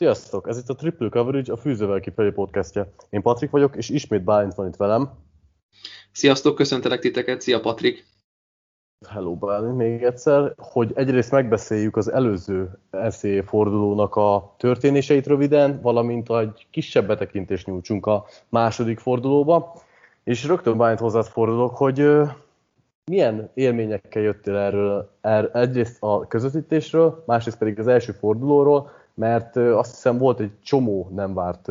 Sziasztok! Ez itt a Triple Coverage, a Fűzővel kifelé podcastja. Én Patrik vagyok, és ismét Bálint van itt velem. Sziasztok, köszöntelek titeket, szia Patrik! Hello Bálint még egyszer, hogy egyrészt megbeszéljük az előző NCAA fordulónak a történéseit röviden, valamint egy kisebb betekintést nyújtsunk a második fordulóba. És rögtön Bálint hozzád fordulok, hogy milyen élményekkel jöttél erről, er, egyrészt a közvetítésről, másrészt pedig az első fordulóról, mert azt hiszem volt egy csomó nem várt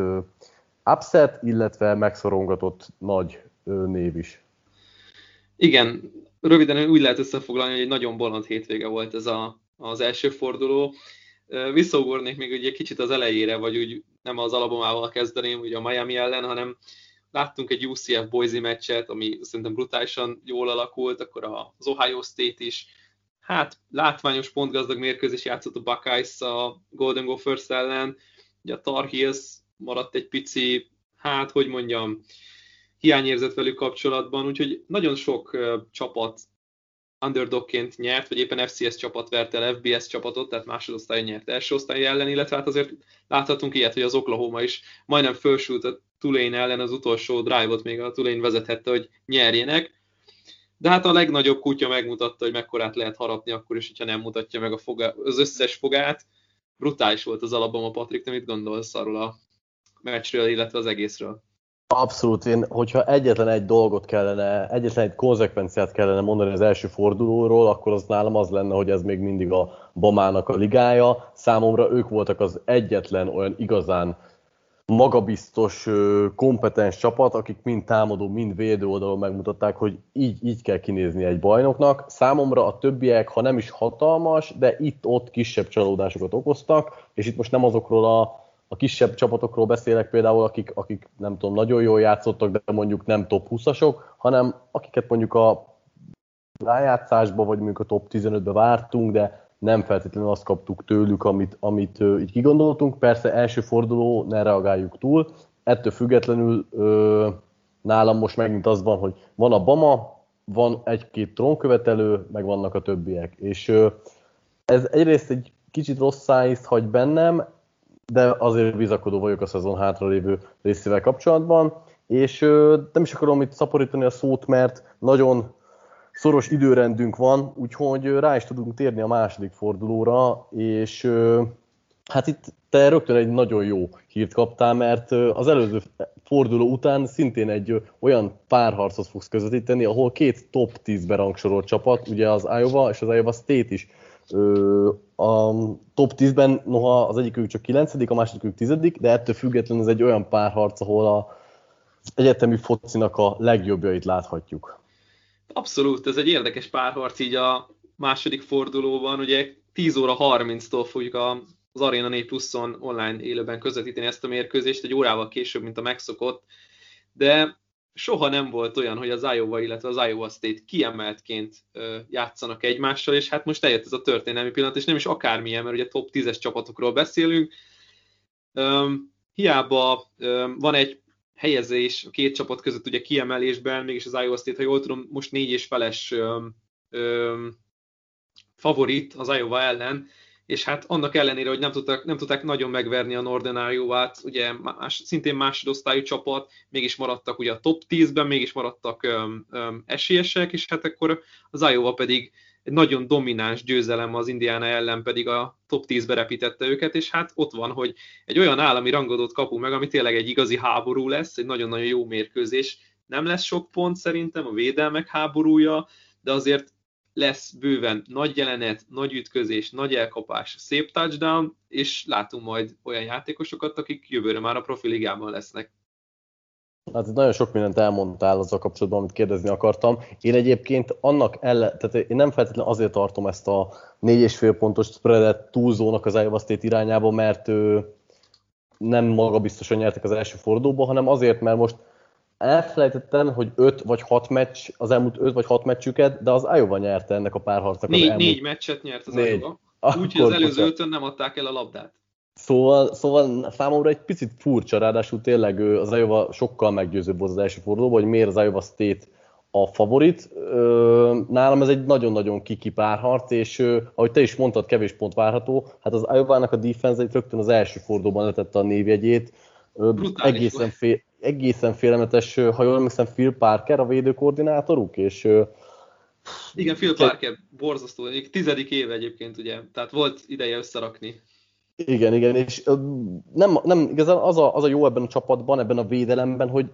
upset, illetve megszorongatott nagy név is. Igen, röviden úgy lehet összefoglalni, hogy egy nagyon bolond hétvége volt ez a, az első forduló. Visszaugornék még egy kicsit az elejére, vagy úgy nem az alabomával kezdeném, ugye a Miami ellen, hanem láttunk egy UCF Boise meccset, ami szerintem brutálisan jól alakult, akkor az Ohio State is hát látványos pontgazdag mérkőzés játszott a Buckeyes a Golden Gophers ellen, ugye a Tar Heels maradt egy pici, hát hogy mondjam, hiányérzet velük kapcsolatban, úgyhogy nagyon sok csapat underdogként nyert, vagy éppen FCS csapat vert el FBS csapatot, tehát másodosztály nyert első osztály ellen, illetve hát azért láthatunk ilyet, hogy az Oklahoma is majdnem fölsült a Tulane ellen az utolsó drive-ot még a Tulane vezethette, hogy nyerjenek, de hát a legnagyobb kutya megmutatta, hogy mekkorát lehet harapni akkor is, hogyha nem mutatja meg a foga, az összes fogát. Brutális volt az alapban a Patrik, te mit gondolsz arról a meccsről, illetve az egészről? Abszolút, én, hogyha egyetlen egy dolgot kellene, egyetlen egy konzekvenciát kellene mondani az első fordulóról, akkor az nálam az lenne, hogy ez még mindig a Bamának a ligája. Számomra ők voltak az egyetlen olyan igazán magabiztos, kompetens csapat, akik mind támadó, mind védő oldalon megmutatták, hogy így, így kell kinézni egy bajnoknak. Számomra a többiek, ha nem is hatalmas, de itt-ott kisebb csalódásokat okoztak, és itt most nem azokról a, a kisebb csapatokról beszélek például, akik, akik nem tudom, nagyon jól játszottak, de mondjuk nem top 20-asok, hanem akiket mondjuk a rájátszásba, vagy mondjuk a top 15-be vártunk, de nem feltétlenül azt kaptuk tőlük, amit, amit így kigondoltunk. Persze első forduló, ne reagáljuk túl. Ettől függetlenül ö, nálam most megint az van, hogy van a Bama, van egy-két trónkövetelő, meg vannak a többiek. És ö, ez egyrészt egy kicsit rossz szájízt hagy bennem, de azért bizakodó vagyok a szezon hátralévő részével kapcsolatban, és ö, nem is akarom itt szaporítani a szót, mert nagyon szoros időrendünk van, úgyhogy rá is tudunk térni a második fordulóra, és hát itt te rögtön egy nagyon jó hírt kaptál, mert az előző forduló után szintén egy olyan párharcot fogsz közvetíteni, ahol két top 10-be rangsorolt csapat, ugye az Iowa és az Iowa State is a top 10-ben, noha az egyikük csak 9 a másikük 10 de ettől függetlenül ez egy olyan párharc, ahol a egyetemi focinak a legjobbjait láthatjuk. Abszolút, ez egy érdekes párharc így a második fordulóban. Ugye 10 óra 30-tól fogjuk az Arena 4 Pluszon online élőben közvetíteni ezt a mérkőzést, egy órával később, mint a megszokott, de soha nem volt olyan, hogy az Iowa, illetve az Iowa State kiemeltként játszanak egymással, és hát most eljött ez a történelmi pillanat, és nem is akármilyen, mert ugye top 10-es csapatokról beszélünk. hiába van egy helyezés a két csapat között ugye kiemelésben, mégis az Iowa State, ha jól tudom, most négy és feles öm, öm, favorit az Iowa ellen, és hát annak ellenére, hogy nem tudták, nem tudták nagyon megverni a Northern Iowa-t, ugye más, szintén másodosztályú csapat, mégis maradtak ugye a top 10-ben, mégis maradtak öm, öm, esélyesek, és hát akkor az Iowa pedig egy nagyon domináns győzelem az Indiana ellen pedig a top 10-be repítette őket, és hát ott van, hogy egy olyan állami rangodót kapunk meg, ami tényleg egy igazi háború lesz, egy nagyon-nagyon jó mérkőzés. Nem lesz sok pont szerintem, a védelmek háborúja, de azért lesz bőven nagy jelenet, nagy ütközés, nagy elkapás, szép touchdown, és látunk majd olyan játékosokat, akik jövőre már a profiligában lesznek. Hát nagyon sok mindent elmondtál azzal kapcsolatban, amit kérdezni akartam. Én egyébként annak ellen, tehát én nem feltétlenül azért tartom ezt a négy és fél pontos spreadet túlzónak az Iowa State irányába, mert ő nem magabiztosan nyertek az első fordulóban, hanem azért, mert most elfelejtettem, hogy öt vagy hat meccs, az elmúlt öt vagy hat meccsüket, de az Iowa nyerte ennek a párharcnak. Négy, elmúlt... négy meccset nyert az négy. Iowa. Úgyhogy az előző ötön nem adták el a labdát. Szóval, szóval számomra egy picit furcsa, ráadásul tényleg az Iowa sokkal meggyőzőbb volt az első fordulóban, hogy miért az Iowa State a favorit. Nálam ez egy nagyon-nagyon kiki párharc, és ahogy te is mondtad, kevés pont várható. Hát az Iowa-nak a defense rögtön az első fordulóban letette a névjegyét. egészen, fél, egészen félelmetes, ha jól emlékszem, Phil Parker a védőkoordinátoruk, és igen, Phil Parker, borzasztó, tizedik éve egyébként, ugye, tehát volt ideje összerakni. Igen, igen, és nem, nem igazán az a, az a jó ebben a csapatban, ebben a védelemben, hogy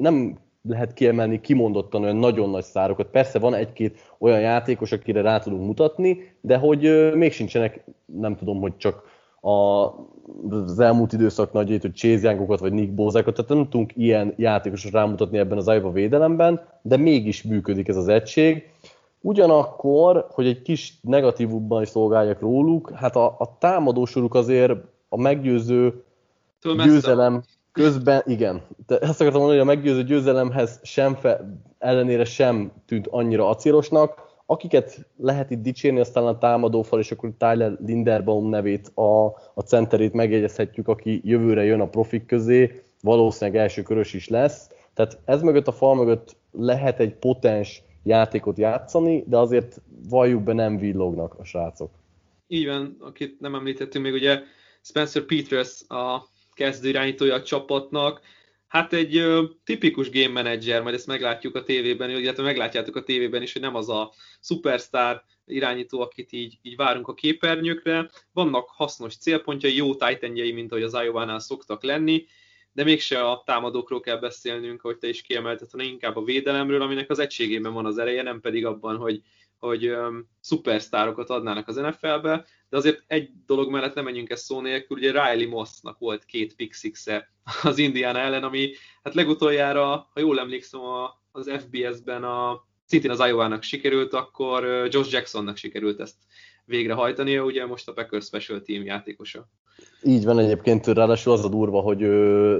nem lehet kiemelni kimondottan olyan nagyon nagy szárokat. Persze van egy-két olyan játékos, akire rá tudunk mutatni, de hogy még sincsenek, nem tudom, hogy csak a, az elmúlt időszak nagyjait, hogy Chase Youngokat vagy Nick Bózákat, tehát nem tudunk ilyen játékosra rámutatni ebben az Iowa védelemben, de mégis működik ez az egység. Ugyanakkor, hogy egy kis negatívubban is szolgáljak róluk, hát a, a támadósoruk azért a meggyőző győzelem közben, igen. De ezt akartam mondani, hogy a meggyőző győzelemhez sem fe, ellenére sem tűnt annyira acélosnak. Akiket lehet itt dicsérni, aztán a támadófal, és akkor Tyler Linderbaum nevét, a, a centerét megjegyezhetjük, aki jövőre jön a profik közé, valószínűleg első körös is lesz. Tehát ez mögött a fal mögött lehet egy potens játékot játszani, de azért valljuk be nem villognak a srácok. Így van, akit nem említettünk még, ugye Spencer Peters a kezdő irányítója a csapatnak, hát egy ö, tipikus game manager, majd ezt meglátjuk a tévében, illetve meglátjátok a tévében is, hogy nem az a superstar irányító, akit így, így várunk a képernyőkre. Vannak hasznos célpontjai, jó titanjei, mint ahogy az iowa szoktak lenni, de mégse a támadókról kell beszélnünk, ahogy te is kiemelted, hanem inkább a védelemről, aminek az egységében van az ereje, nem pedig abban, hogy, hogy um, szupersztárokat adnának az NFL-be, de azért egy dolog mellett nem menjünk ezt szó nélkül, ugye Riley Mossnak volt két six az Indiana ellen, ami hát legutoljára, ha jól emlékszem, a, az FBS-ben a, szintén az Iowa-nak sikerült, akkor Josh Jacksonnak sikerült ezt végrehajtania, ugye most a Packers Special Team játékosa. Így van egyébként, ráadásul az a durva, hogy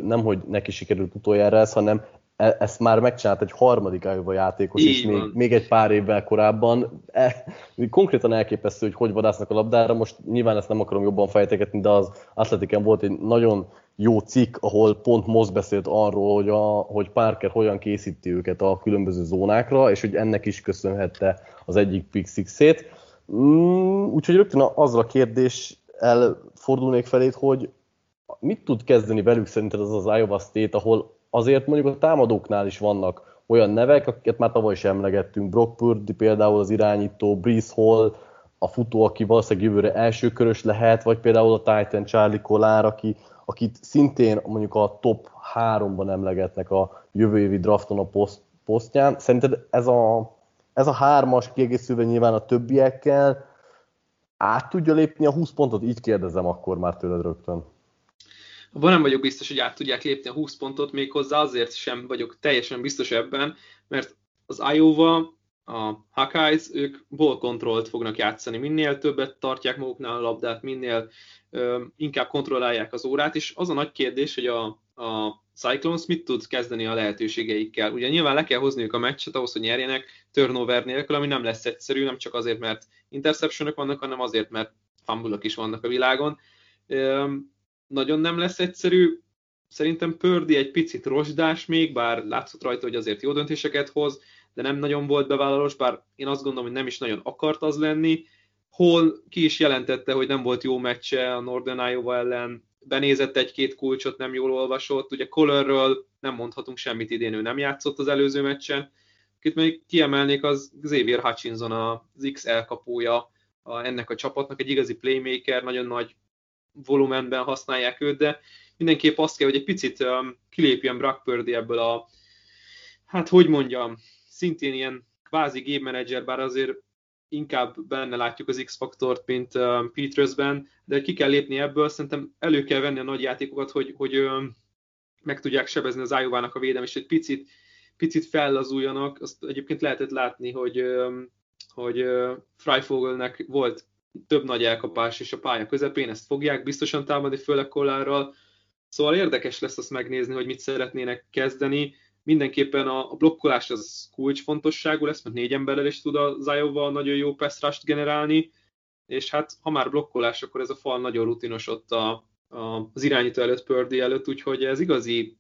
nem, hogy neki sikerült utoljára ez, hanem e, ezt már megcsinált egy harmadik Iowa játékos, Így és még, még egy pár évvel korábban. E, konkrétan elképesztő, hogy hogy vadásznak a labdára, most nyilván ezt nem akarom jobban fejtegetni, de az Atletiken volt egy nagyon jó cikk, ahol pont Moss beszélt arról, hogy, a, hogy Parker hogyan készíti őket a különböző zónákra, és hogy ennek is köszönhette az egyik pick six-ét. Mm, úgyhogy rögtön azzal a kérdés elfordulnék felét, hogy mit tud kezdeni velük szerinted az az Iowa State, ahol azért mondjuk a támadóknál is vannak olyan nevek, akiket már tavaly is emlegettünk, Brock Purdy például az irányító, Breeze Hall, a futó, aki valószínűleg jövőre első körös lehet, vagy például a Titan Charlie Collár, aki, akit szintén mondjuk a top 3-ban emlegetnek a jövő évi drafton a poszt, posztján. Szerinted ez a, ez a hármas kiegészülve nyilván a többiekkel át tudja lépni a 20 pontot? Így kérdezem akkor már tőled rögtön. Abban nem vagyok biztos, hogy át tudják lépni a 20 pontot, méghozzá azért sem vagyok teljesen biztos ebben, mert az Iowa, a Hawkeyes, ők ball controlt fognak játszani. Minél többet tartják maguknál a labdát, minél ö, inkább kontrollálják az órát, és az a nagy kérdés, hogy a, a Cyclones mit tud kezdeni a lehetőségeikkel. Ugye nyilván le kell hozniuk a meccset ahhoz, hogy nyerjenek turnover nélkül, ami nem lesz egyszerű, nem csak azért, mert interceptionok vannak, hanem azért, mert fumble is vannak a világon. Üm, nagyon nem lesz egyszerű. Szerintem Pördi egy picit rozsdás még, bár látszott rajta, hogy azért jó döntéseket hoz, de nem nagyon volt bevállalós, bár én azt gondolom, hogy nem is nagyon akart az lenni. Hol ki is jelentette, hogy nem volt jó meccse a Northern Iowa ellen, benézett egy-két kulcsot, nem jól olvasott. Ugye Colorről nem mondhatunk semmit idén, ő nem játszott az előző meccsen. Itt még kiemelnék az Xavier Hutchinson, az X elkapója a, ennek a csapatnak, egy igazi playmaker, nagyon nagy volumenben használják őt, de mindenképp azt kell, hogy egy picit um, kilépjen Brock Purdy ebből a, hát hogy mondjam, szintén ilyen kvázi game manager, bár azért inkább benne látjuk az X-faktort, mint uh, Petersben, de ki kell lépni ebből, szerintem elő kell venni a nagy játékokat, hogy, hogy um, meg tudják sebezni az iowa a védelem, és egy picit, picit fellazuljanak. Azt egyébként lehetett látni, hogy, um, hogy uh, Freifogelnek volt több nagy elkapás és a pálya közepén, ezt fogják biztosan támadni, főleg Kollárral. Szóval érdekes lesz azt megnézni, hogy mit szeretnének kezdeni mindenképpen a, a blokkolás az kulcsfontosságú lesz, mert négy emberrel is tud a Iowa nagyon jó pass generálni, és hát ha már blokkolás, akkor ez a fal nagyon rutinos ott a, a, az irányító előtt, Pördi előtt, úgyhogy ez igazi,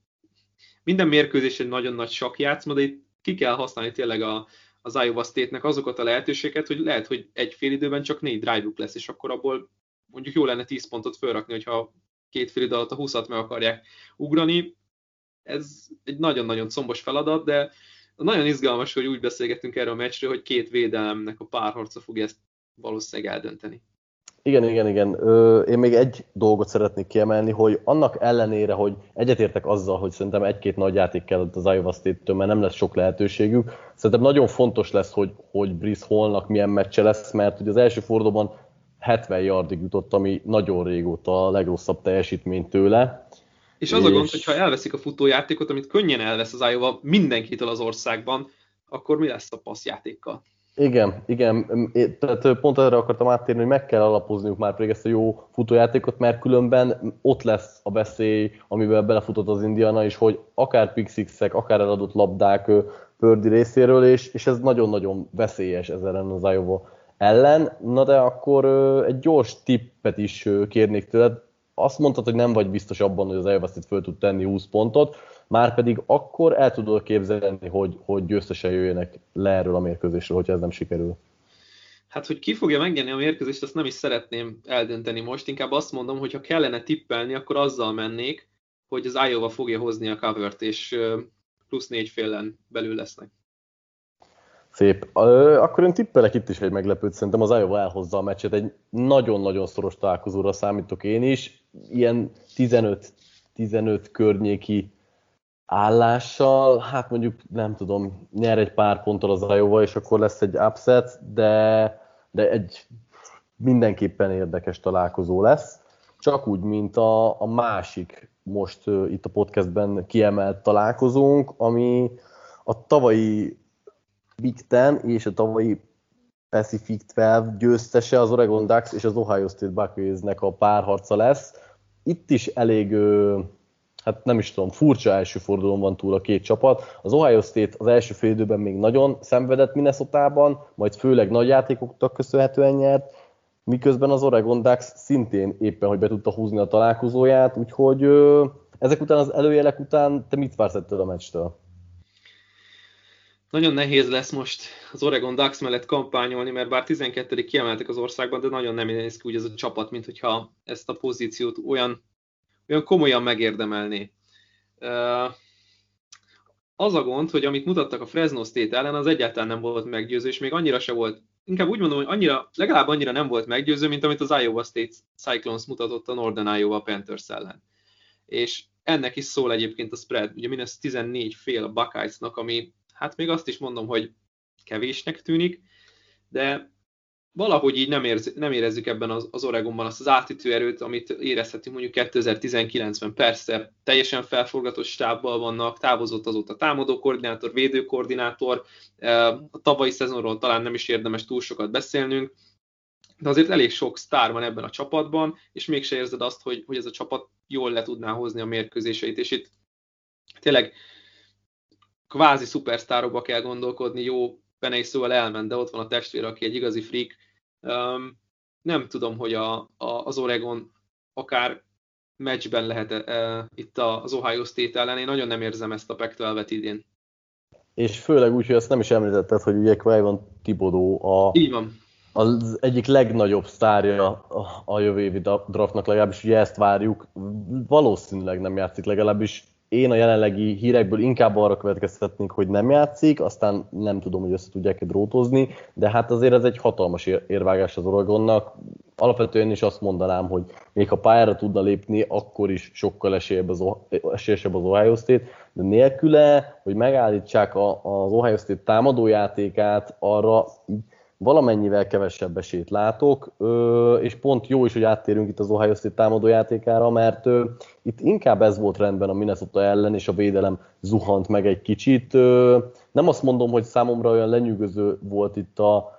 minden mérkőzés egy nagyon nagy játszma, de itt ki kell használni tényleg a, az Iowa State-nek azokat a lehetőségeket, hogy lehet, hogy egy fél időben csak négy drive lesz, és akkor abból mondjuk jó lenne 10 pontot fölrakni, hogyha két fél idő alatt a 20-at meg akarják ugrani. Ez egy nagyon-nagyon combos feladat, de nagyon izgalmas, hogy úgy beszélgetünk erről a meccsről, hogy két védelemnek a párharca fogja ezt valószínűleg eldönteni. Igen, igen, igen. Ö, én még egy dolgot szeretnék kiemelni, hogy annak ellenére, hogy egyetértek azzal, hogy szerintem egy-két nagy játék kell az Iowa State-től, mert nem lesz sok lehetőségük. Szerintem nagyon fontos lesz, hogy, hogy Brice Hallnak milyen meccse lesz, mert ugye az első fordulóban 70 yardig jutott, ami nagyon régóta a legrosszabb teljesítmény tőle. És az és... a gond, hogyha elveszik a futójátékot, amit könnyen elvesz az Iowa mindenkitől az országban, akkor mi lesz a passzjátékkal? Igen, igen, tehát pont erre akartam áttérni, hogy meg kell alapozniuk már pedig ezt a jó futójátékot, mert különben ott lesz a veszély, amivel belefutott az Indiana is, hogy akár pixixek, akár eladott labdák Pördi részéről, és, és ez nagyon-nagyon veszélyes ez ellen az Iowa ellen. Na de akkor egy gyors tippet is kérnék tőled. Azt mondtad, hogy nem vagy biztos abban, hogy az Iowa föl tud tenni 20 pontot, már pedig akkor el tudod képzelni, hogy, hogy győztesen jöjjenek le erről a mérkőzésről, hogyha ez nem sikerül. Hát, hogy ki fogja megnyerni a mérkőzést, azt nem is szeretném eldönteni most. Inkább azt mondom, hogy ha kellene tippelni, akkor azzal mennék, hogy az Iowa fogja hozni a covert, és plusz négy félen belül lesznek. Szép. Akkor én tippelek itt is egy meglepőt. Szerintem az Iowa elhozza a meccset. Egy nagyon-nagyon szoros találkozóra számítok én is. Ilyen 15-15 környéki állással, hát mondjuk nem tudom, nyer egy pár ponttal az Iowa, és akkor lesz egy upset, de, de egy mindenképpen érdekes találkozó lesz. Csak úgy, mint a, a másik most itt a podcastben kiemelt találkozónk, ami a tavalyi Big Ten és a tavalyi Pacific 12 győztese az Oregon Ducks és az Ohio State Buckeyes-nek a párharca lesz. Itt is elég hát nem is tudom, furcsa első fordulón van túl a két csapat. Az Ohio State az első fél időben még nagyon szenvedett minnesota majd főleg nagy játékoknak köszönhetően nyert, miközben az Oregon Ducks szintén éppen, hogy be tudta húzni a találkozóját, úgyhogy ezek után az előjelek után te mit vársz ettől a meccstől? Nagyon nehéz lesz most az Oregon Ducks mellett kampányolni, mert bár 12 kiemeltek az országban, de nagyon nem néz ki úgy ez a csapat, mint hogyha ezt a pozíciót olyan olyan komolyan megérdemelné. Az a gond, hogy amit mutattak a Fresno State ellen, az egyáltalán nem volt meggyőző, és még annyira se volt, inkább úgy mondom, hogy annyira, legalább annyira nem volt meggyőző, mint amit az Iowa State Cyclones mutatott a Northern Iowa Panthers ellen. És ennek is szól egyébként a spread, ugye mindez 14 fél a Buckeyesnak, ami hát még azt is mondom, hogy kevésnek tűnik, de valahogy így nem, érz, nem érezzük ebben az, az Oregonban azt az átütő erőt, amit érezhetünk mondjuk 2019-ben. Persze, teljesen felforgatott stábbal vannak, távozott azóta támadó koordinátor, védő koordinátor, e, a tavalyi szezonról talán nem is érdemes túl sokat beszélnünk, de azért elég sok sztár van ebben a csapatban, és mégse érzed azt, hogy, hogy ez a csapat jól le tudná hozni a mérkőzéseit, és itt tényleg kvázi szupersztárokba kell gondolkodni, jó Penei szóval elment, de ott van a testvér, aki egy igazi freak, Um, nem tudom, hogy a, a, az Oregon akár meccsben lehet e, itt az Ohio State ellen. Én nagyon nem érzem ezt a pac idén. És főleg úgy, hogy azt nem is említetted, hogy ugye Quayvon Tibodó a, Így van. az egyik legnagyobb sztárja a, a jövő évi draftnak, legalábbis ugye ezt várjuk. Valószínűleg nem játszik, legalábbis én a jelenlegi hírekből inkább arra következtetnék, hogy nem játszik, aztán nem tudom, hogy össze tudják-e drótozni, de hát azért ez egy hatalmas érvágás az Oregonnak. Alapvetően is azt mondanám, hogy még ha pályára tudna lépni, akkor is sokkal esélyesebb az, esélyesebb az Ohio State, de nélküle, hogy megállítsák az Ohio State támadójátékát, arra valamennyivel kevesebb esélyt látok, és pont jó is, hogy áttérünk itt az Ohio State támadójátékára, mert itt inkább ez volt rendben a Minnesota ellen, és a védelem zuhant meg egy kicsit. Nem azt mondom, hogy számomra olyan lenyűgöző volt itt a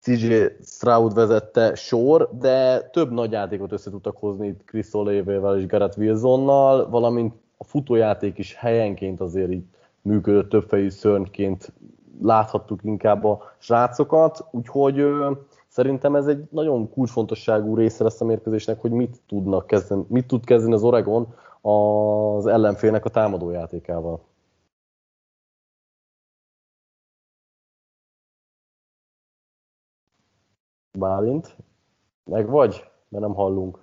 CJ Stroud vezette sor, de több nagy játékot össze tudtak hozni itt Chris Olave-vel és Garrett Wilsonnal, valamint a futójáték is helyenként azért így működött többfejű szörnyként láthattuk inkább a srácokat, úgyhogy ö, szerintem ez egy nagyon kulcsfontosságú része lesz a mérkőzésnek, hogy mit tudnak kezdeni, mit tud kezdeni az Oregon az ellenfélnek a támadójátékával. Bálint, meg vagy, mert nem hallunk.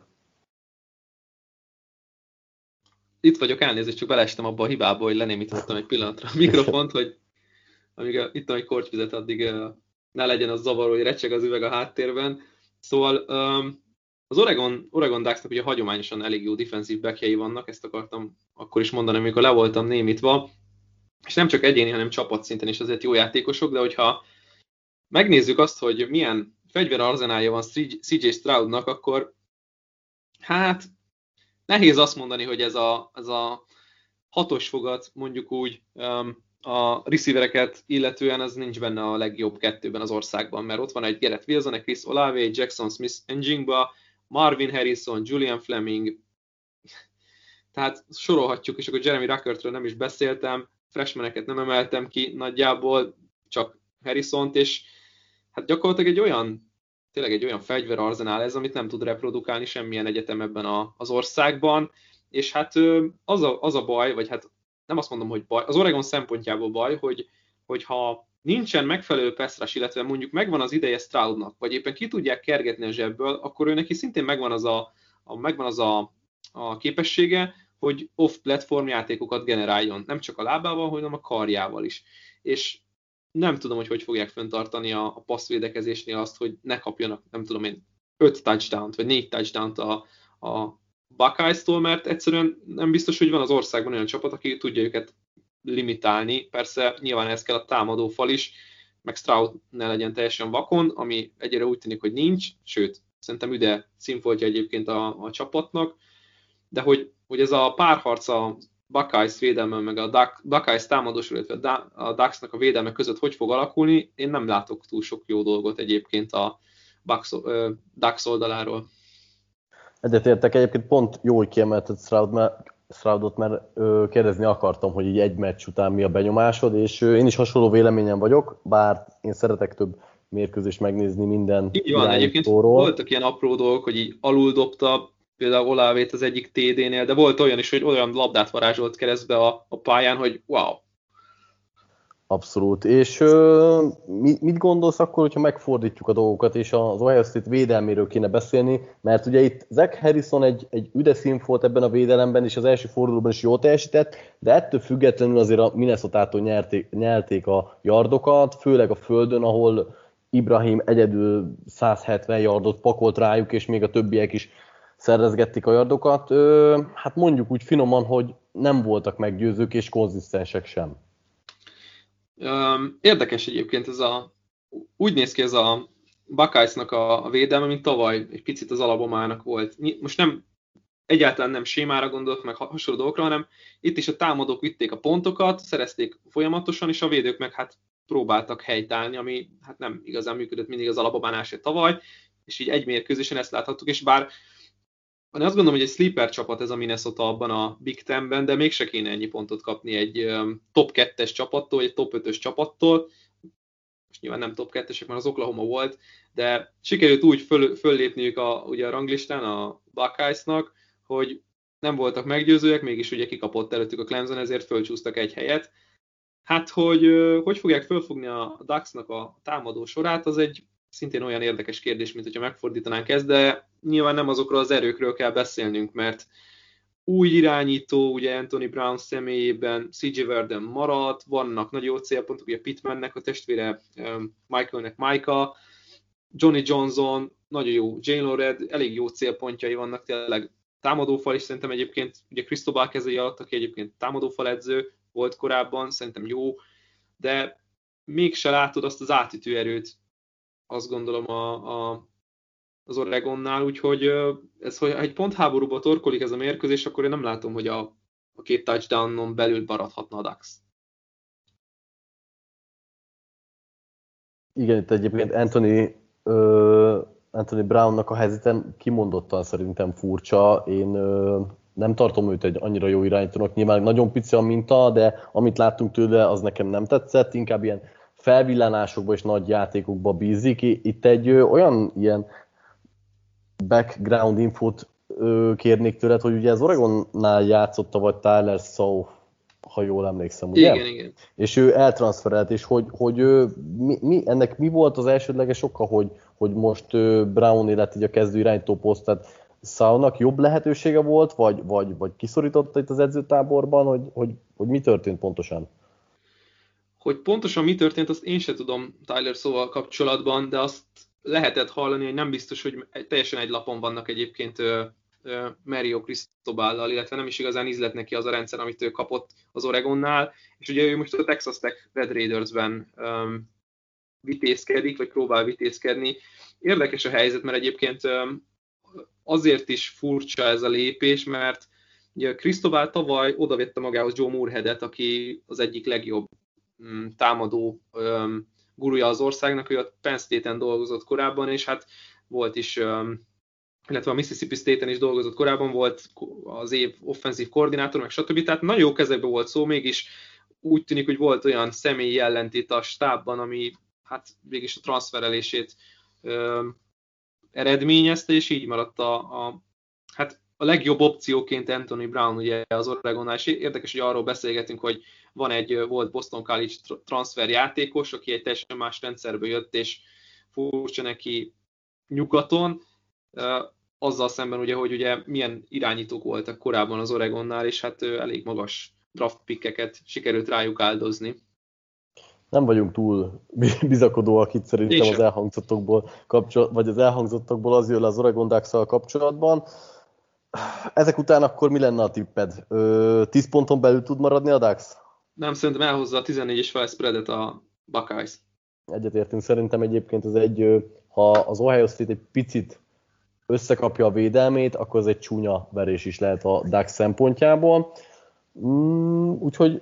Itt vagyok, elnézést, csak beleestem abba a hibába, hogy lenémítottam egy pillanatra a mikrofont, hogy amíg itt egy kortyvizet, addig ne legyen az zavaró, hogy recseg az üveg a háttérben. Szóval az Oregon, Oregon Ducksnak ugye hagyományosan elég jó defensív backjei vannak, ezt akartam akkor is mondani, amikor le voltam némítva, és nem csak egyéni, hanem csapatszinten is azért jó játékosok, de hogyha megnézzük azt, hogy milyen fegyverarzenálja van CJ Stroudnak, akkor hát nehéz azt mondani, hogy ez a, ez a hatos fogat mondjuk úgy um, a receivereket illetően az nincs benne a legjobb kettőben az országban, mert ott van egy Gerett Wilson, egy Chris Olave, egy Jackson Smith Engingba, Marvin Harrison, Julian Fleming, tehát sorolhatjuk, és akkor Jeremy Ruckertről nem is beszéltem, freshmaneket nem emeltem ki nagyjából, csak Harrison-t, és hát gyakorlatilag egy olyan, tényleg egy olyan fegyverarzenál ez, amit nem tud reprodukálni semmilyen egyetem ebben a, az országban, és hát az a, az a baj, vagy hát nem azt mondom, hogy baj, az Oregon szempontjából baj, hogy, hogyha nincsen megfelelő pass illetve mondjuk megvan az ideje Stroudnak, vagy éppen ki tudják kergetni a zsebből, akkor ő neki szintén megvan az a, a, megvan az a, a képessége, hogy off-platform játékokat generáljon, nem csak a lábával, hanem a karjával is. És nem tudom, hogy hogy fogják fenntartani a, a passzvédekezésnél azt, hogy ne kapjanak, nem tudom én, 5 touchdown-t, vagy 4 touchdown-t a, a Buckeyes-tól, mert egyszerűen nem biztos, hogy van az országban olyan csapat, aki tudja őket limitálni. Persze nyilván ez kell a támadó fal is, meg Stroud ne legyen teljesen vakon, ami egyre úgy tűnik, hogy nincs, sőt, szerintem üde színfoltja egyébként a, a csapatnak, de hogy, hogy ez a párharc a Buckeyes védelme, meg a Buckeyes támadós, illetve a Ducksnak a védelme között hogy fog alakulni, én nem látok túl sok jó dolgot egyébként a Ducks oldaláról. Egyetértek, egyébként pont jó, hogy kiemelted Stroud, mert, Stroudot, mert ö, kérdezni akartam, hogy így egy meccs után mi a benyomásod, és ö, én is hasonló véleményem vagyok, bár én szeretek több mérkőzést megnézni minden Így van, egyébként voltak ilyen apró dolgok, hogy így alul dobta például Olávét az egyik TD-nél, de volt olyan is, hogy olyan labdát varázsolt keresztbe a, a pályán, hogy wow. Abszolút. És ö, mit gondolsz akkor, hogyha megfordítjuk a dolgokat, és az Ohio State védelméről kéne beszélni, mert ugye itt Zach Harrison egy, egy üde volt ebben a védelemben, és az első fordulóban is jól teljesített, de ettől függetlenül azért a Minnesota-tól nyerték, nyerték a yardokat, főleg a földön, ahol Ibrahim egyedül 170 yardot pakolt rájuk, és még a többiek is szerezgették a yardokat. Hát mondjuk úgy finoman, hogy nem voltak meggyőzők és konzisztensek sem. Érdekes egyébként ez a, úgy néz ki ez a Buckeyesnak a, védelme, mint tavaly egy picit az alabomának volt. Most nem egyáltalán nem sémára gondolok, meg hasonló dolgokra, hanem itt is a támadók vitték a pontokat, szerezték folyamatosan, és a védők meg hát próbáltak helytállni, ami hát nem igazán működött mindig az alapobánásért tavaly, és így egy mérkőzésen ezt láthattuk, és bár én azt gondolom, hogy egy sleeper csapat ez a Minnesota abban a Big Ten-ben, de mégse kéne ennyi pontot kapni egy top 2-es csapattól, egy top 5-ös csapattól. Most nyilván nem top 2-esek, mert az Oklahoma volt, de sikerült úgy föl, föllépniük a, ugye a ranglistán a Buckeyesnak, hogy nem voltak meggyőzőek, mégis ugye kikapott előttük a Clemson, ezért fölcsúsztak egy helyet. Hát, hogy hogy fogják fölfogni a Ducksnak a támadó sorát, az egy szintén olyan érdekes kérdés, mint hogyha megfordítanánk ezt, de nyilván nem azokról az erőkről kell beszélnünk, mert új irányító, ugye Anthony Brown személyében CJ Verden maradt, vannak nagy jó célpontok, ugye Pittmannek a testvére, Michaelnek Micah, Johnny Johnson, nagyon jó, Jane Lored, elég jó célpontjai vannak, tényleg támadófal is szerintem egyébként, ugye Cristobal kezei alatt, aki egyébként támadófal edző volt korábban, szerintem jó, de mégse látod azt az átütő erőt, azt gondolom a, a, az Oregonnál, úgyhogy ez, hogy egy pontháborúba torkolik ez a mérkőzés, akkor én nem látom, hogy a, a két touchdownon belül maradhatna a Dax. Igen, itt egyébként Anthony, uh, Anthony Brownnak a helyzeten kimondottan szerintem furcsa. Én uh, nem tartom őt egy annyira jó irányítónak, nyilván nagyon pici a minta, de amit láttunk tőle, az nekem nem tetszett, inkább ilyen felvillanásokba és nagy játékokba bízik. Itt egy ö, olyan ilyen background infot ö, kérnék tőled, hogy ugye az Oregonnál játszotta, vagy Tyler South, ha jól emlékszem, ugye? Igen, igen. És ő eltranszferelt, és hogy, hogy ő, mi, mi, ennek mi volt az elsődleges oka, hogy, hogy most Brown lett így a kezdő irányító poszt, tehát Szaunak jobb lehetősége volt, vagy, vagy, vagy kiszorította itt az edzőtáborban, hogy, hogy, hogy mi történt pontosan? Hogy pontosan mi történt, azt én sem tudom Tyler szóval kapcsolatban, de azt lehetett hallani, hogy nem biztos, hogy teljesen egy lapon vannak egyébként Mario Cristobállal, illetve nem is igazán ízlet neki az a rendszer, amit ő kapott az Oregonnál, és ugye ő most a Texas Tech Red Raidersben um, vitézkedik, vagy próbál vitézkedni. Érdekes a helyzet, mert egyébként um, azért is furcsa ez a lépés, mert ugye Cristobal tavaly odavette magához Joe Moorheadet, aki az egyik legjobb támadó um, gurúja az országnak, ő a Penn State-en dolgozott korábban, és hát volt is illetve a Mississippi State-en is dolgozott korábban, volt az év offenzív koordinátor, meg stb. Tehát nagyon jó kezekben volt szó, mégis úgy tűnik, hogy volt olyan személyi ellentét a stábban, ami hát végig a transferelését ö, eredményezte, és így maradt a, a, hát a legjobb opcióként Anthony Brown ugye az Oregonnál, és érdekes, hogy arról beszélgetünk, hogy van egy volt Boston College transfer játékos, aki egy teljesen más rendszerből jött, és furcsa neki nyugaton, azzal szemben ugye, hogy ugye milyen irányítók voltak korábban az Oregonnál, és hát elég magas draft pickeket sikerült rájuk áldozni. Nem vagyunk túl bizakodóak itt szerintem az elhangzottokból, kapcsolat, vagy az elhangzottokból az jön le az Oregon ducks kapcsolatban. Ezek után akkor mi lenne a tipped? 10 ponton belül tud maradni a Dax? Nem, szerintem elhozza a 14 és fel spreadet a Buckeyes. Egyetértünk, szerintem egyébként ez egy, ha az Ohio State egy picit összekapja a védelmét, akkor ez egy csúnya verés is lehet a Dax szempontjából. Mm, úgyhogy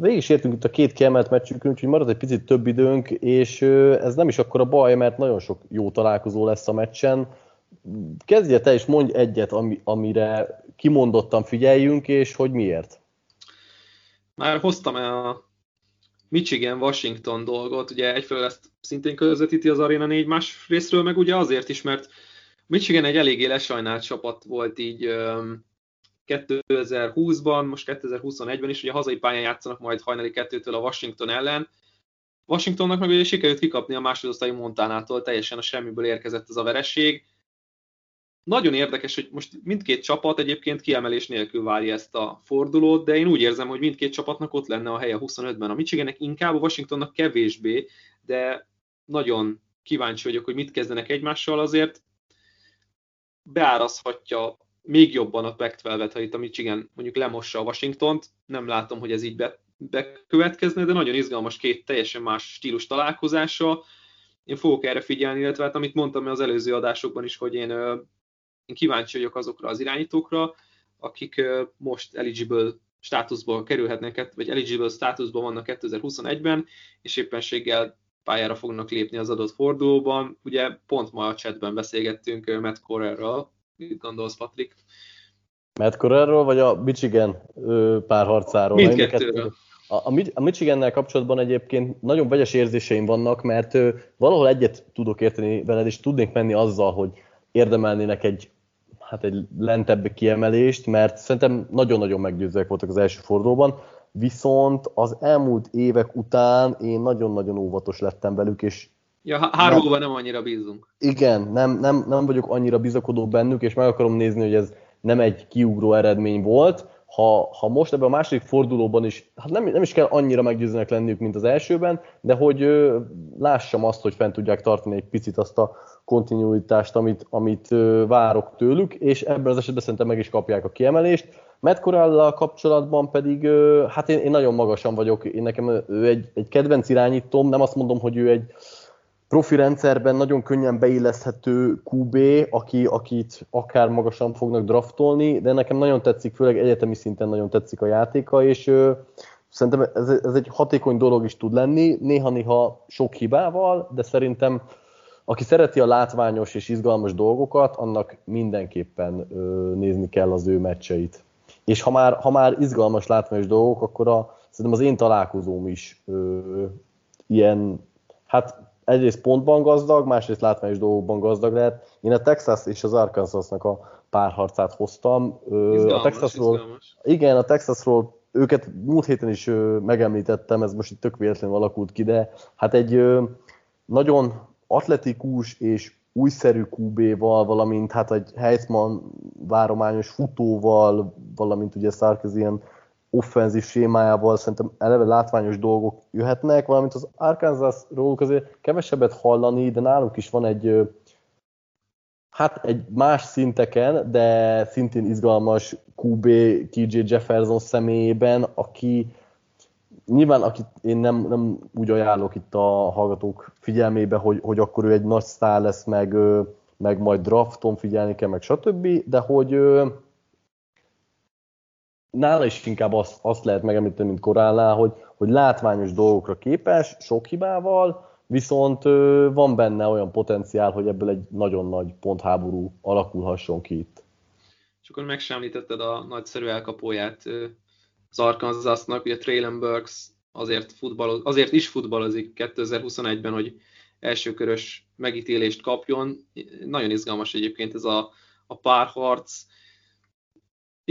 végig is értünk itt a két kiemelt meccsükön, úgyhogy marad egy picit több időnk, és ez nem is akkor a baj, mert nagyon sok jó találkozó lesz a meccsen. Kezdje te is mondj egyet, ami, amire kimondottan figyeljünk, és hogy miért. Már hoztam el a Michigan-Washington dolgot, ugye egyfelől ezt szintén közvetíti az Arena 4 más részről, meg ugye azért is, mert Michigan egy eléggé lesajnált csapat volt így 2020-ban, most 2021-ben is, ugye hazai pályán játszanak majd hajnali kettőtől a Washington ellen. Washingtonnak meg ugye sikerült kikapni a másodosztályú Montánától, teljesen a semmiből érkezett az a veresség. Nagyon érdekes, hogy most mindkét csapat egyébként kiemelés nélkül várja ezt a fordulót, de én úgy érzem, hogy mindkét csapatnak ott lenne a helye 25-ben. A Michigannek inkább, a Washingtonnak kevésbé, de nagyon kíváncsi vagyok, hogy mit kezdenek egymással azért beárazhatja még jobban a pac ha itt a Michigan mondjuk lemossa a Washingtont. Nem látom, hogy ez így be, bekövetkezne, de nagyon izgalmas két teljesen más stílus találkozása. Én fogok erre figyelni, illetve hát amit mondtam az előző adásokban is, hogy én, én kíváncsi vagyok azokra az irányítókra, akik most eligible státuszból kerülhetnek, vagy eligible státuszban vannak 2021-ben, és éppenséggel pályára fognak lépni az adott fordulóban. Ugye pont ma a chatben beszélgettünk Matt Correrről, mit gondolsz, Patrik? Matt Correrről, vagy a Michigan párharcáról? Mindkettőről. A, a Michigannel kapcsolatban egyébként nagyon vegyes érzéseim vannak, mert valahol egyet tudok érteni veled, és tudnék menni azzal, hogy érdemelnének egy, hát egy lentebb kiemelést, mert szerintem nagyon-nagyon meggyőzőek voltak az első fordulóban viszont az elmúlt évek után én nagyon-nagyon óvatos lettem velük, és Ja, hármóban nem annyira bízunk. Igen, nem, nem, nem vagyok annyira bizakodó bennük, és meg akarom nézni, hogy ez nem egy kiugró eredmény volt. Ha, ha most ebben a második fordulóban is, hát nem, nem is kell annyira meggyőzőnek lenniük, mint az elsőben, de hogy ö, lássam azt, hogy fent tudják tartani egy picit azt a kontinuitást, amit, amit ö, várok tőlük, és ebben az esetben szerintem meg is kapják a kiemelést. Corral kapcsolatban pedig, hát én, én nagyon magasan vagyok, én nekem ő egy, egy kedvenc irányítóm, nem azt mondom, hogy ő egy profi rendszerben nagyon könnyen beilleszthető QB, aki, akit akár magasan fognak draftolni, de nekem nagyon tetszik, főleg egyetemi szinten nagyon tetszik a játéka, és ö, szerintem ez, ez egy hatékony dolog is tud lenni, néha-néha sok hibával, de szerintem aki szereti a látványos és izgalmas dolgokat, annak mindenképpen ö, nézni kell az ő meccseit. És ha már, ha már izgalmas látványos dolgok, akkor a, szerintem az én találkozóm is ö, ilyen, hát egyrészt pontban gazdag, másrészt látványos dolgokban gazdag lehet. Én a Texas és az Arkansasnak a párharcát hoztam. Izgalmas, a Texasról, izgalmas. Igen, a Texasról őket múlt héten is megemlítettem, ez most itt tök véletlenül alakult ki, de hát egy nagyon atletikus és újszerű QB-val, valamint hát egy Heisman várományos futóval, valamint ugye Sarkisian offenzív sémájával szerintem eleve látványos dolgok jöhetnek, valamint az Arkansas róluk azért kevesebbet hallani, de náluk is van egy hát egy más szinteken, de szintén izgalmas QB KJ Jefferson személyében, aki nyilván akit én nem, nem úgy ajánlok itt a hallgatók figyelmébe, hogy, hogy akkor ő egy nagy sztár lesz, meg, meg majd drafton figyelni kell, meg stb., de hogy nála is inkább azt, azt lehet megemlíteni, mint koránál, hogy, hogy látványos dolgokra képes, sok hibával, viszont van benne olyan potenciál, hogy ebből egy nagyon nagy pontháború alakulhasson ki itt. És akkor megsemlítetted a nagyszerű elkapóját az Arkansasnak, ugye Traylon Burks azért, futballoz, azért is futballozik 2021-ben, hogy elsőkörös megítélést kapjon. Nagyon izgalmas egyébként ez a, a párharc.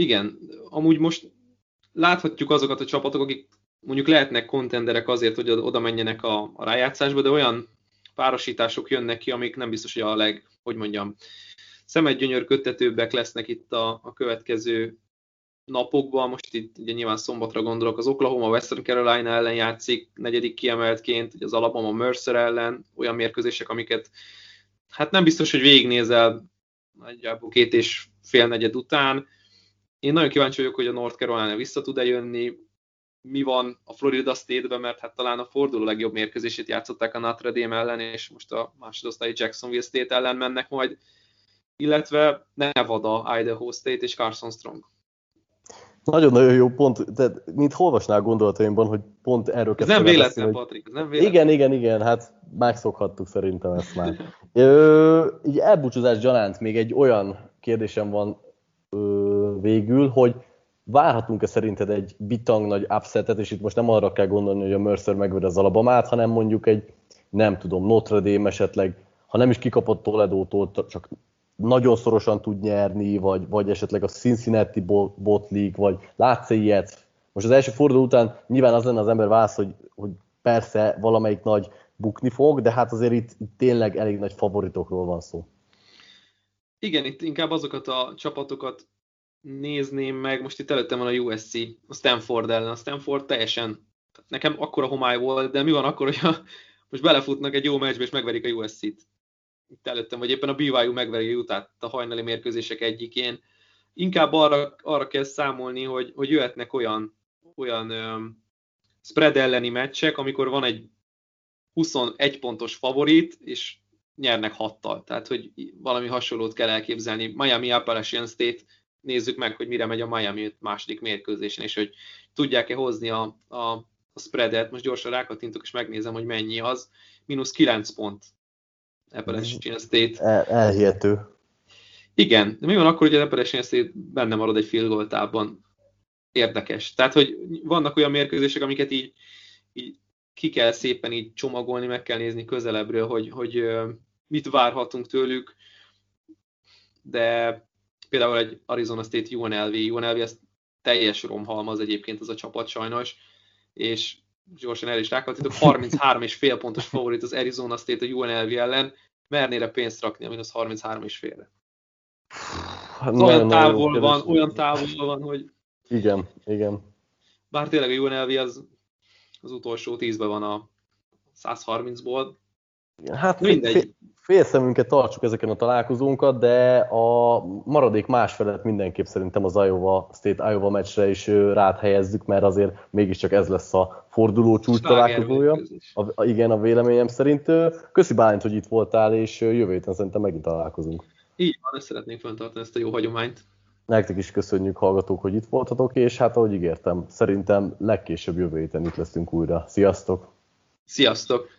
Igen, amúgy most láthatjuk azokat a csapatok, akik mondjuk lehetnek kontenderek azért, hogy oda menjenek a, a rájátszásba, de olyan párosítások jönnek ki, amik nem biztos, hogy a leg, hogy mondjam, szemedgyönyör kötetőbbek lesznek itt a, a következő napokban, most itt ugye nyilván szombatra gondolok, az Oklahoma Western Carolina ellen játszik negyedik kiemeltként, ugye az Alabama Mercer ellen, olyan mérkőzések, amiket hát nem biztos, hogy végignézel nagyjából két és fél negyed után. Én nagyon kíváncsi vagyok, hogy a North Carolina vissza tud-e jönni, mi van a Florida State-ben, mert hát talán a forduló legjobb mérkőzését játszották a Notre Dame ellen, és most a másodosztályi Jacksonville State ellen mennek majd, illetve Nevada, Idaho State és Carson Strong. Nagyon-nagyon jó pont, tehát mint olvasnál gondolataimban, hogy pont erről Ez nem véletlen, hogy... Patrik, nem véletlen. Igen, igen, igen, hát megszokhattuk szerintem ezt már. Ö, így elbúcsúzás gyanánt még egy olyan kérdésem van ö, végül, hogy várhatunk-e szerinted egy bitang nagy upsetet, és itt most nem arra kell gondolni, hogy a Mercer megveri az Alabamát, hanem mondjuk egy, nem tudom, Notre Dame esetleg, ha nem is kikapott Toledótól, csak nagyon szorosan tud nyerni, vagy, vagy esetleg a Cincinnati Bot League, vagy látsz ilyet? Most az első forduló után nyilván az lenne az ember válasz, hogy, hogy persze valamelyik nagy bukni fog, de hát azért itt, itt tényleg elég nagy favoritokról van szó. Igen, itt inkább azokat a csapatokat nézném meg, most itt előttem van a USC, a Stanford ellen. A Stanford teljesen, nekem akkora homály volt, de mi van akkor, hogyha most belefutnak egy jó meccsbe és megverik a USC-t? Itt előttem, vagy éppen a BYU megveri utát a hajnali mérkőzések egyikén. Inkább arra, arra kell számolni, hogy, hogy jöhetnek olyan, olyan um, spread elleni meccsek, amikor van egy 21 pontos favorit, és nyernek hattal. Tehát, hogy valami hasonlót kell elképzelni. Miami Appalachian State nézzük meg, hogy mire megy a Miami második mérkőzésen, és hogy tudják-e hozni a, a, a spreadet. Most gyorsan rákattintok, és megnézem, hogy mennyi az. Minusz 9 pont Appalachian State. El, elhihető. Igen, de mi van akkor, hogy az Appalachian State benne marad egy field goal távban? Érdekes. Tehát, hogy vannak olyan mérkőzések, amiket így, így ki kell szépen így csomagolni, meg kell nézni közelebbről, hogy, hogy mit várhatunk tőlük, de például egy Arizona State UNLV, UNLV ez teljes romhalmaz egyébként az a csapat sajnos, és gyorsan el is rákattítok, 33 és fél pontos favorit az Arizona State a UNLV ellen, mernére pénzt rakni a mínusz 33 és félre. Hát olyan távol van, olyan távol van, hogy... Igen, igen. Bár tényleg a UNLV az, az utolsó tízben van a 130-ból. Hát mindegy félszemünket tartsuk ezeken a találkozónkat, de a maradék másfelet mindenképp szerintem az Iowa State Iowa meccsre is rád helyezzük, mert azért mégiscsak ez lesz a forduló csúcs találkozója. A, a, igen, a véleményem szerint. Köszi Bálint, hogy itt voltál, és jövő héten szerintem megint találkozunk. Így van, ezt szeretnénk fenntartani, ezt a jó hagyományt. Nektek is köszönjük, hallgatók, hogy itt voltatok, és hát ahogy ígértem, szerintem legkésőbb jövő héten itt leszünk újra. Sziasztok! Sziasztok!